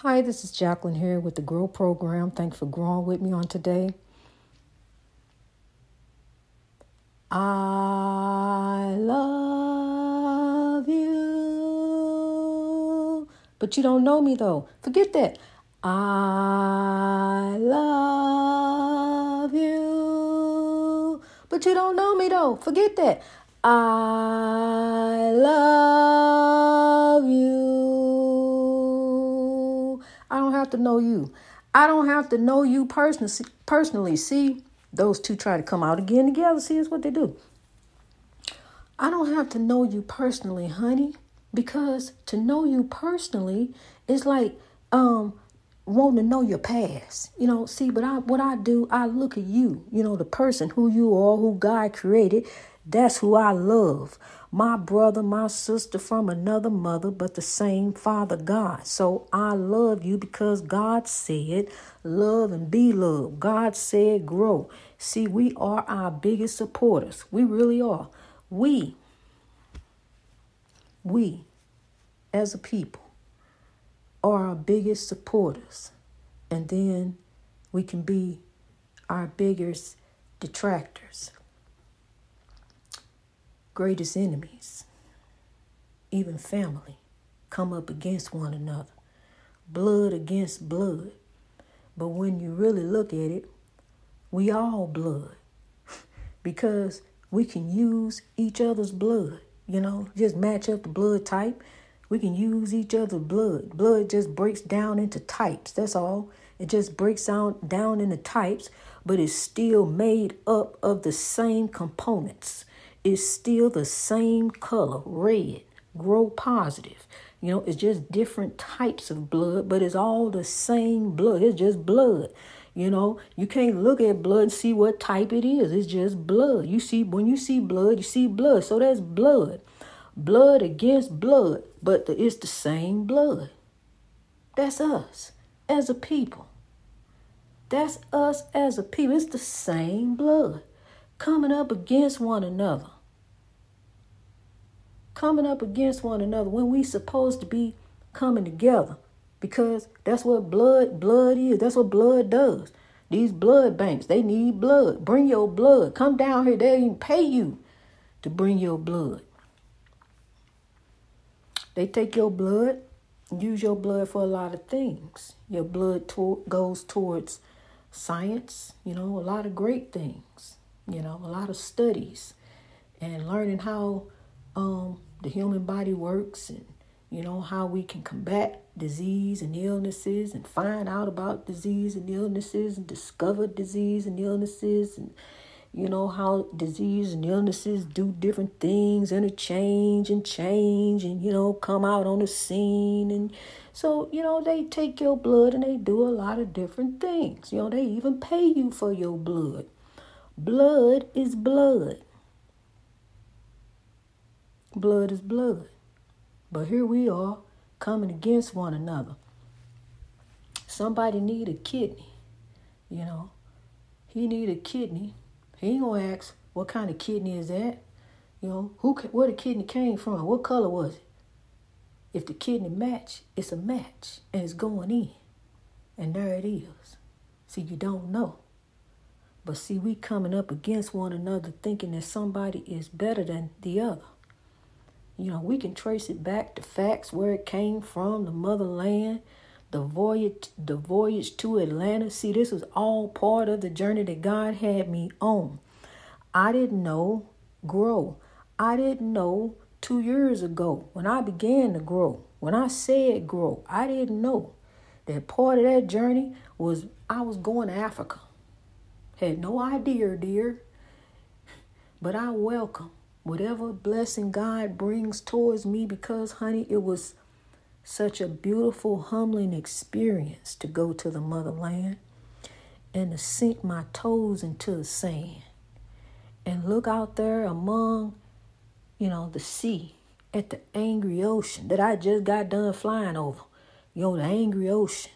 Hi, this is Jacqueline here with the Grow Program. Thanks for growing with me on today. I love you. But you don't know me though. Forget that. I love you. But you don't know me though. Forget that. I love you. I don't have to know you. I don't have to know you personally. Personally, see, those two try to come out again together. See, that's what they do. I don't have to know you personally, honey, because to know you personally is like um wanting to know your past. You know, see, but I what I do, I look at you, you know, the person who you are, who God created. That's who I love. My brother, my sister from another mother, but the same Father God. So I love you because God said, love and be loved. God said, grow. See, we are our biggest supporters. We really are. We, we as a people are our biggest supporters. And then we can be our biggest detractors, greatest enemies, even family come up against one another, blood against blood. But when you really look at it, we all blood because we can use each other's blood. You know, just match up the blood type. We can use each other's blood. Blood just breaks down into types. That's all. It just breaks down down into types, but it's still made up of the same components. It's still the same color, red, grow positive. You know, it's just different types of blood, but it's all the same blood. It's just blood. You know, you can't look at blood and see what type it is. It's just blood. You see, when you see blood, you see blood. So that's blood. Blood against blood, but it's the same blood. That's us as a people. That's us as a people. It's the same blood coming up against one another. Coming up against one another when we supposed to be coming together because that's what blood blood is. That's what blood does. These blood banks, they need blood. Bring your blood. Come down here. They even pay you to bring your blood. They take your blood, use your blood for a lot of things. Your blood to- goes towards science, you know, a lot of great things, you know, a lot of studies and learning how um, the human body works and you know, how we can combat disease and illnesses and find out about disease and illnesses and discover disease and illnesses and you know how disease and illnesses do different things interchange and change and you know come out on the scene and so you know they take your blood and they do a lot of different things you know they even pay you for your blood blood is blood blood is blood but here we are coming against one another. Somebody need a kidney, you know. He need a kidney. He ain't gonna ask what kind of kidney is that. You know, who where the kidney came from? What color was it? If the kidney match, it's a match and it's going in. And there it is. See, you don't know. But see, we coming up against one another thinking that somebody is better than the other. You know, we can trace it back to facts where it came from, the motherland, the voyage, the voyage to Atlanta. See, this was all part of the journey that God had me on. I didn't know grow. I didn't know two years ago when I began to grow. When I said grow, I didn't know that part of that journey was I was going to Africa. Had no idea, dear. But I welcome whatever blessing God brings towards me because, honey, it was such a beautiful, humbling experience to go to the motherland and to sink my toes into the sand and look out there among, you know, the sea at the angry ocean that I just got done flying over. You know, the angry ocean.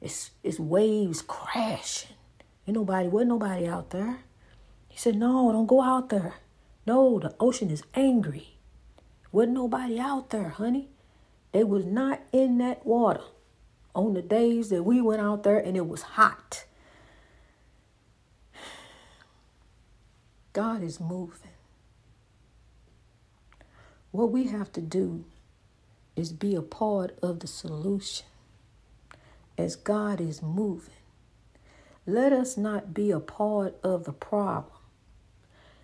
It's it's waves crashing. Ain't nobody, wasn't nobody out there. He said, No, don't go out there. No, the ocean is angry. Wasn't nobody out there, honey. They was not in that water on the days that we went out there and it was hot. God is moving. What we have to do is be a part of the solution as God is moving. Let us not be a part of the problem.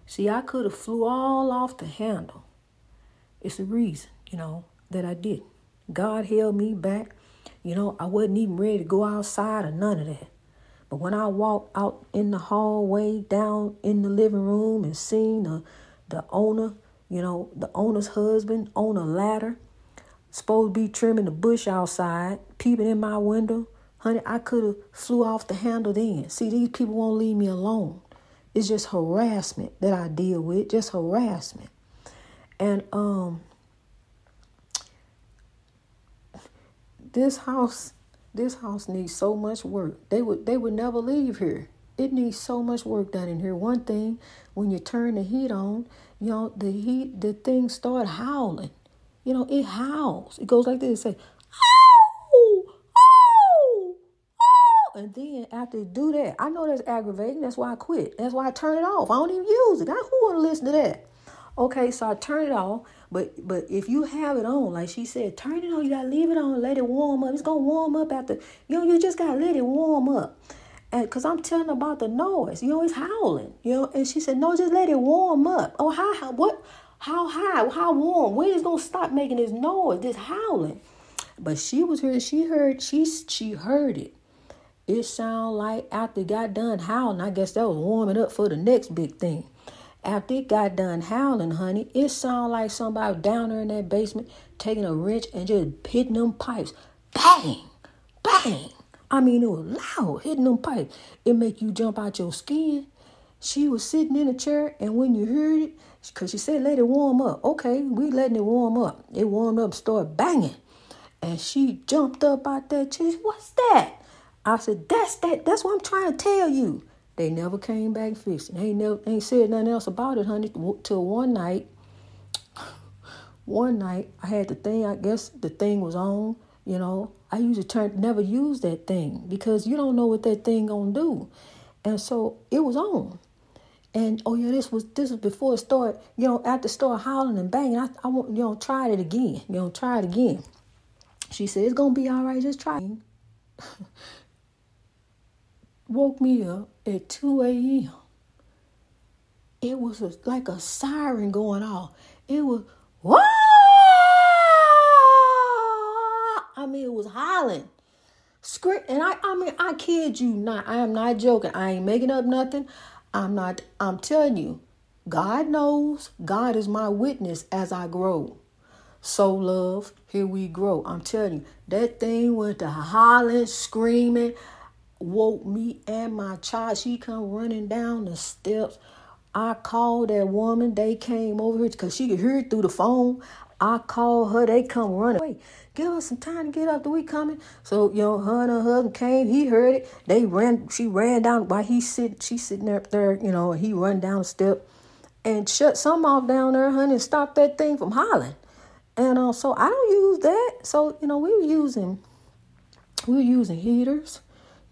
See, I could have flew all off the handle. It's a reason, you know, that I didn't. God held me back. You know, I wasn't even ready to go outside or none of that. But when I walked out in the hallway, down in the living room, and seen the, the owner, you know, the owner's husband on a ladder, supposed to be trimming the bush outside, peeping in my window, honey, I could have flew off the handle then. See, these people won't leave me alone. It's just harassment that I deal with, just harassment. And um this house this house needs so much work. They would they would never leave here. It needs so much work done in here. One thing, when you turn the heat on, you know, the heat the thing start howling. You know, it howls. It goes like this, say, oh, oh, oh. And then after they do that, I know that's aggravating. That's why I quit. That's why I turn it off. I don't even use it. I who wanna listen to that? Okay, so I turn it off. But but if you have it on, like she said, turn it on. You gotta leave it on, let it warm up. It's gonna warm up after. You know, you just gotta let it warm up. And cause I'm telling about the noise. You know, it's howling. You know, and she said, no, just let it warm up. Oh, how, how what? How high? How warm? When is gonna stop making this noise? This howling. But she was here. She heard. She she heard it. It sounded like after got done howling. I guess that was warming up for the next big thing. After it got done howling, honey, it sounded like somebody down there in that basement taking a wrench and just hitting them pipes. Bang! Bang! I mean, it was loud, hitting them pipes. It make you jump out your skin. She was sitting in a chair, and when you heard it, because she said, let it warm up. Okay, we letting it warm up. It warmed up, started banging. And she jumped up out that chair. What's that? I said, that's that. That's what I'm trying to tell you. They never came back fixed. They ain't never ain't said nothing else about it, honey. Till one night, one night I had the thing. I guess the thing was on. You know, I usually turn never use that thing because you don't know what that thing gonna do, and so it was on. And oh yeah, this was this was before it started. You know, after it started howling and banging, I I want you know try it again. You know, try it again. She said it's gonna be all right. Just try. woke me up at 2 a.m. It was a, like a siren going off. It was, whoa! I mean, it was hollering. Scream, and I, I mean, I kid you not. I am not joking. I ain't making up nothing. I'm not, I'm telling you, God knows. God is my witness as I grow. So, love, here we grow. I'm telling you, that thing went to hollering, screaming woke me and my child. She come running down the steps. I called that woman. They came over here because she could hear it through the phone. I called her. They come running. Wait, give us some time to get up. Do we coming? So you know, her and her husband came. He heard it. They ran. She ran down while he sit. She sitting there up there. You know, he run down the step and shut some off down there, honey, and stop that thing from hollering. And uh, so I don't use that. So you know, we were using we were using heaters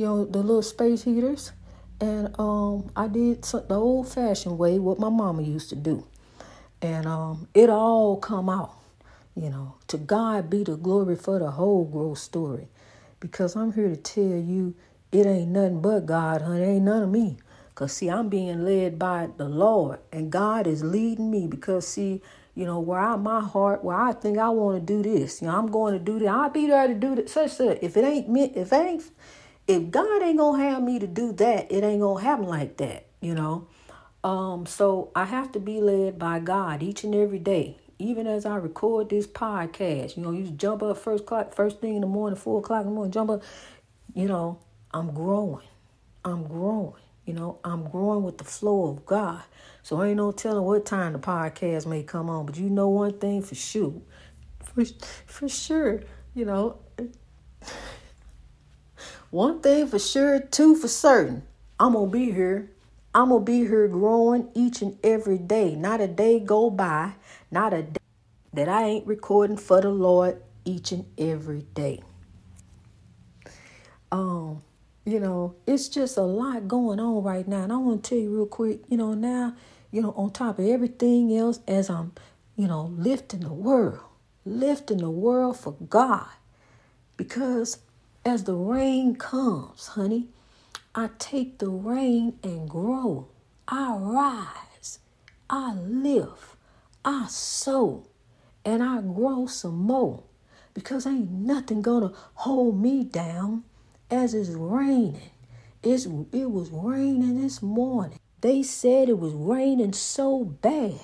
you know, the little space heaters. And um, I did the old fashioned way, what my mama used to do. And um, it all come out, you know. To God be the glory for the whole growth story. Because I'm here to tell you, it ain't nothing but God, honey. It ain't none of me. Because, see, I'm being led by the Lord. And God is leading me. Because, see, you know, where I my heart, where I think I want to do this, you know, I'm going to do that. I'll be there to do that. Such that if it ain't me, if it ain't if God ain't gonna have me to do that, it ain't gonna happen like that, you know. Um, so I have to be led by God each and every day. Even as I record this podcast, you know, you jump up first clock, first thing in the morning, four o'clock in the morning, jump up. You know, I'm growing. I'm growing. You know, I'm growing with the flow of God. So ain't no telling what time the podcast may come on. But you know one thing for sure, for for sure, you know. One thing for sure, two for certain. I'm going to be here. I'm going to be here growing each and every day. Not a day go by, not a day that I ain't recording for the Lord each and every day. Um, you know, it's just a lot going on right now. And I want to tell you real quick, you know, now, you know, on top of everything else, as I'm, you know, lifting the world, lifting the world for God. Because as the rain comes, honey, I take the rain and grow. I rise. I live. I sow. And I grow some more. Because ain't nothing gonna hold me down as it's raining. It's, it was raining this morning. They said it was raining so bad.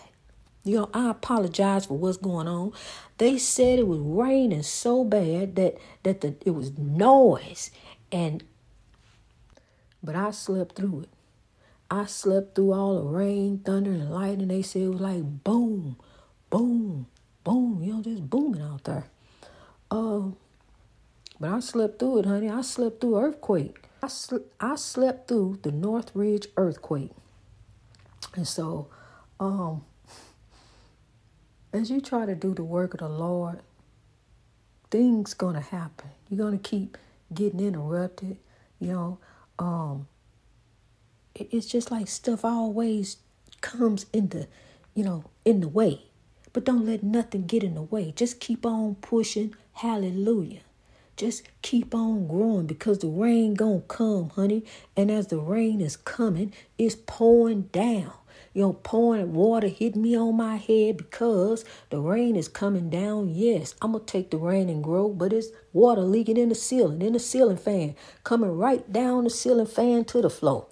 You know, I apologize for what's going on. They said it was raining so bad that that the, it was noise and but I slept through it. I slept through all the rain, thunder, and lightning. They said it was like boom, boom, boom, you know, just booming out there. Um, but I slept through it, honey. I slept through earthquake. I sl- I slept through the Northridge earthquake. And so, um, as you try to do the work of the Lord, things gonna happen. You're gonna keep getting interrupted. You know, um, it, it's just like stuff always comes in the, you know, in the way. But don't let nothing get in the way. Just keep on pushing. Hallelujah. Just keep on growing because the rain gonna come, honey. And as the rain is coming, it's pouring down. You know, pouring water hit me on my head because the rain is coming down. Yes, I'm gonna take the rain and grow, but it's water leaking in the ceiling, in the ceiling fan, coming right down the ceiling fan to the floor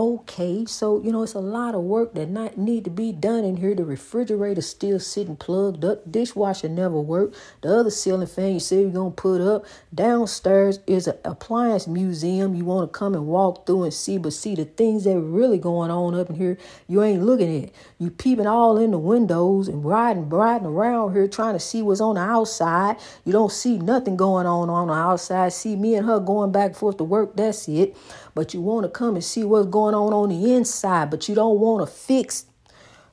okay. So, you know, it's a lot of work that not need to be done in here. The refrigerator still sitting plugged up. Dishwasher never worked. The other ceiling fan you say you're going to put up. Downstairs is an appliance museum you want to come and walk through and see. But see, the things that really going on up in here, you ain't looking at. You peeping all in the windows and riding, riding around here trying to see what's on the outside. You don't see nothing going on on the outside. See me and her going back and forth to work. That's it but you want to come and see what's going on on the inside, but you don't want to fix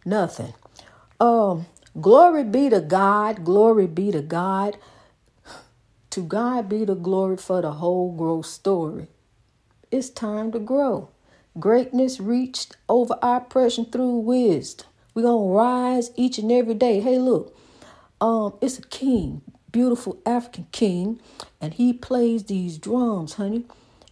nothing. Um, glory be to God. Glory be to God. To God be the glory for the whole growth story. It's time to grow. Greatness reached over oppression through wisdom. We're gonna rise each and every day. Hey, look, um, it's a king, beautiful African king, and he plays these drums, honey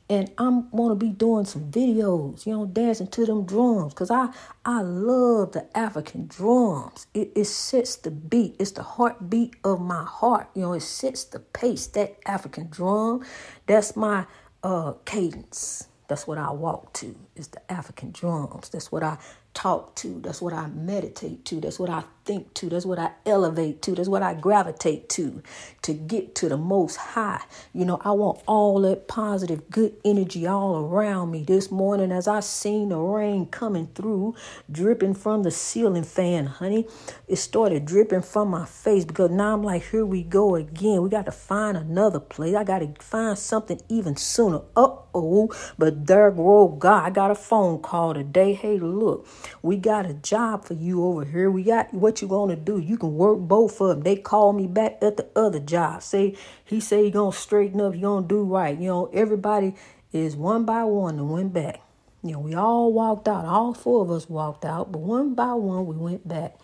and I'm to be doing some videos, you know, dancing to them drums, cause I I love the African drums. It it sets the beat. It's the heartbeat of my heart. You know, it sets the pace. That African drum, that's my uh cadence. That's what I walk to. Is the African drums. That's what I talk to. That's what I meditate to. That's what I think to. That's what I elevate to. That's what I gravitate to to get to the most high. You know, I want all that positive, good energy all around me. This morning, as I seen the rain coming through, dripping from the ceiling fan, honey, it started dripping from my face because now I'm like, here we go again. We got to find another place. I got to find something even sooner. Uh oh, but there go God. I got a phone call today. Hey, look, we got a job for you over here. We got what you gonna do. You can work both of them. They call me back at the other job. Say he say he gonna straighten up. He gonna do right. You know, everybody is one by one and went back. You know, we all walked out. All four of us walked out, but one by one we went back,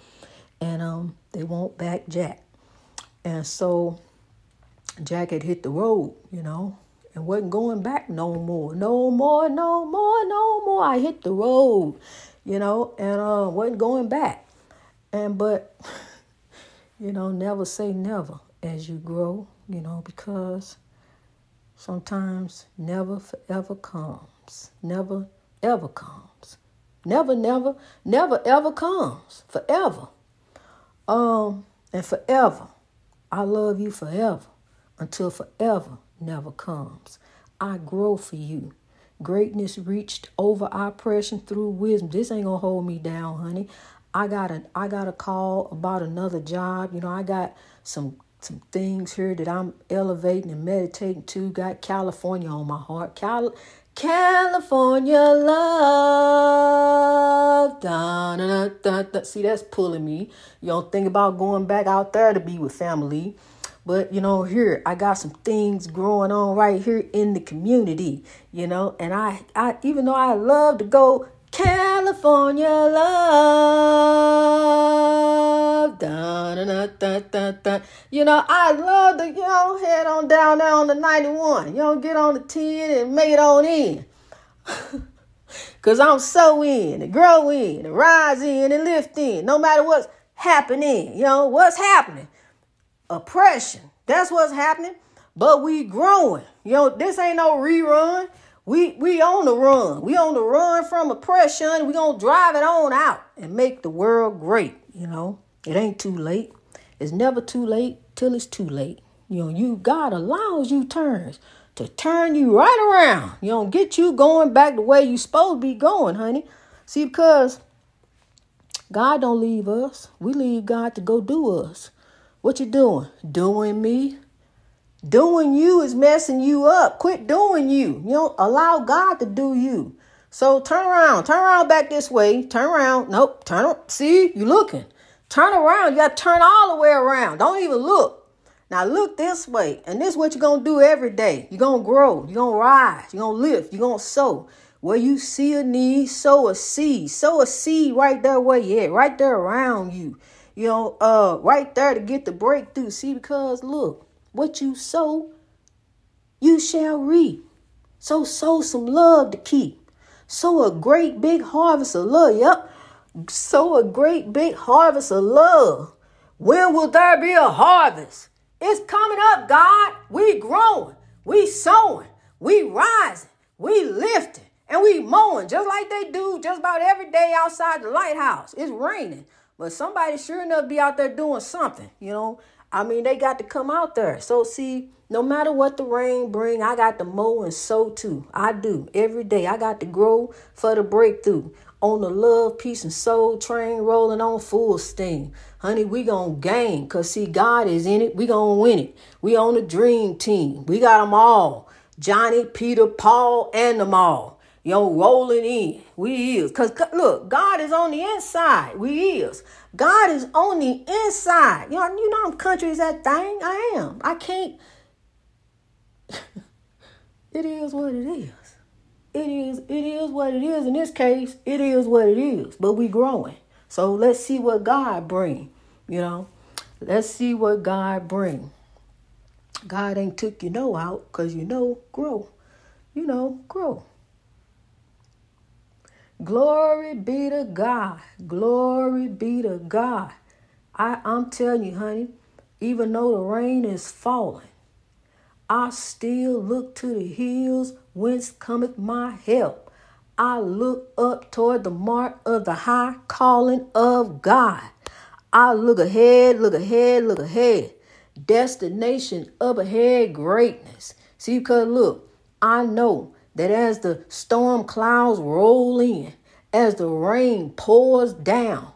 and um, they won't back Jack. And so Jack had hit the road. You know, and wasn't going back no more, no more, no more, no more. I hit the road, you know, and uh, wasn't going back. And but, you know, never say never as you grow, you know, because sometimes never forever comes, never ever comes, never, never, never ever comes, forever. Um, and forever, I love you forever until forever never comes. I grow for you. Greatness reached over oppression through wisdom. This ain't gonna hold me down, honey. I got a I got a call about another job. You know, I got some some things here that I'm elevating and meditating to. Got California on my heart. Cal- California love. Da, da, da, da, See, that's pulling me. You don't think about going back out there to be with family. But you know, here I got some things growing on right here in the community, you know, and I, I even though I love to go California love. Da. You know, I love to, you know, head on down there on the 91. You know, get on the 10 and make it on in. Because I'm so in and grow in and rise in and lift in, no matter what's happening. You know, what's happening? Oppression. That's what's happening. But we growing. You know, this ain't no rerun. We we on the run. We on the run from oppression. We gonna drive it on out and make the world great. You know, it ain't too late. It's never too late till it's too late. You know, you God allows you turns to turn you right around. You know, get you going back the way you supposed to be going, honey. See, because God don't leave us. We leave God to go do us. What you doing? Doing me? Doing you is messing you up. Quit doing you. You know, allow God to do you. So turn around. Turn around back this way. Turn around. Nope. Turn up. See, you looking. Turn around. You got to turn all the way around. Don't even look. Now look this way. And this is what you're going to do every day. You're going to grow. You're going to rise. You're going to lift. You're going to sow. Where you see a need, sow a seed. Sow a seed right there where you at. Right there around you. You know, uh, right there to get the breakthrough. See, because look. What you sow, you shall reap. So sow some love to keep. Sow a great big harvest of love. Yep. Sow a great big harvest of love. When will there be a harvest? It's coming up, God. We growing. We sowing. We rising. We lifting. And we mowing just like they do just about every day outside the lighthouse. It's raining. But somebody sure enough be out there doing something, you know. I mean, they got to come out there. So see, no matter what the rain bring, I got to mow and sow too. I do every day. I got to grow for the breakthrough on the love, peace, and soul train rolling on full steam. Honey, we gonna gain. Cause see, God is in it. We gonna win it. We on the dream team. We got them all. Johnny, Peter, Paul, and them all. Yo, rolling in. We is. Because look, God is on the inside. We is. God is on the inside. You know, you know I'm country is that thing. I am. I can't. it is what it is. It is, it is what it is. In this case, it is what it is. But we growing. So let's see what God bring. You know. Let's see what God bring. God ain't took you know out because you know grow. You know, grow. Glory be to God. Glory be to God. I, I'm telling you, honey, even though the rain is falling, I still look to the hills whence cometh my help. I look up toward the mark of the high calling of God. I look ahead, look ahead, look ahead. Destination up ahead, greatness. See, because look, I know that as the storm clouds roll in, as the rain pours down,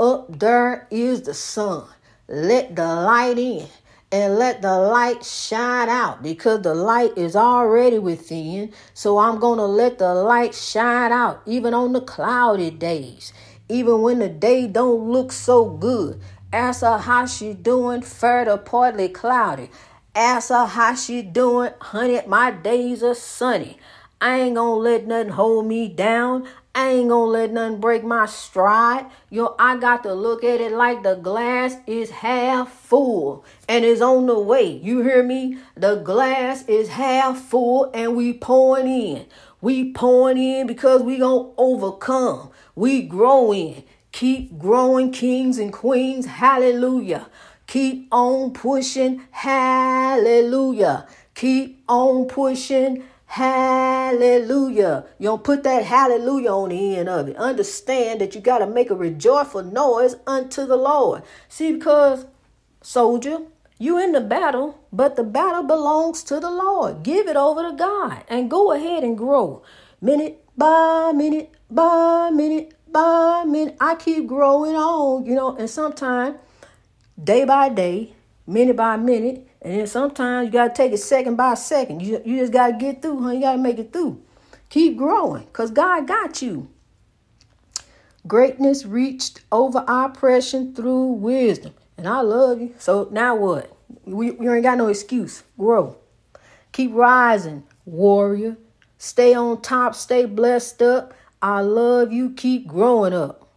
up there is the sun. Let the light in and let the light shine out because the light is already within. So I'm going to let the light shine out even on the cloudy days, even when the day don't look so good. Ask her how she doing, to partly cloudy. Ask her how she doing, honey, my days are sunny. I ain't gonna let nothing hold me down. Ain't gonna let nothing break my stride. Yo, I got to look at it like the glass is half full and is on the way. You hear me? The glass is half full and we pouring in. We pouring in because we gonna overcome. We growing. Keep growing, kings and queens. Hallelujah. Keep on pushing. Hallelujah. Keep on pushing. Hallelujah. You don't put that hallelujah on the end of it. Understand that you got to make a rejoiceful noise unto the Lord. See, because, soldier, you in the battle, but the battle belongs to the Lord. Give it over to God and go ahead and grow. Minute by minute by minute by minute. I keep growing on, you know, and sometimes day by day, minute by minute, and then sometimes you gotta take it second by second. You, you just gotta get through, huh? You gotta make it through. Keep growing, because God got you. Greatness reached over oppression through wisdom. And I love you. So now what? We, you ain't got no excuse. Grow. Keep rising, warrior. Stay on top. Stay blessed up. I love you. Keep growing up.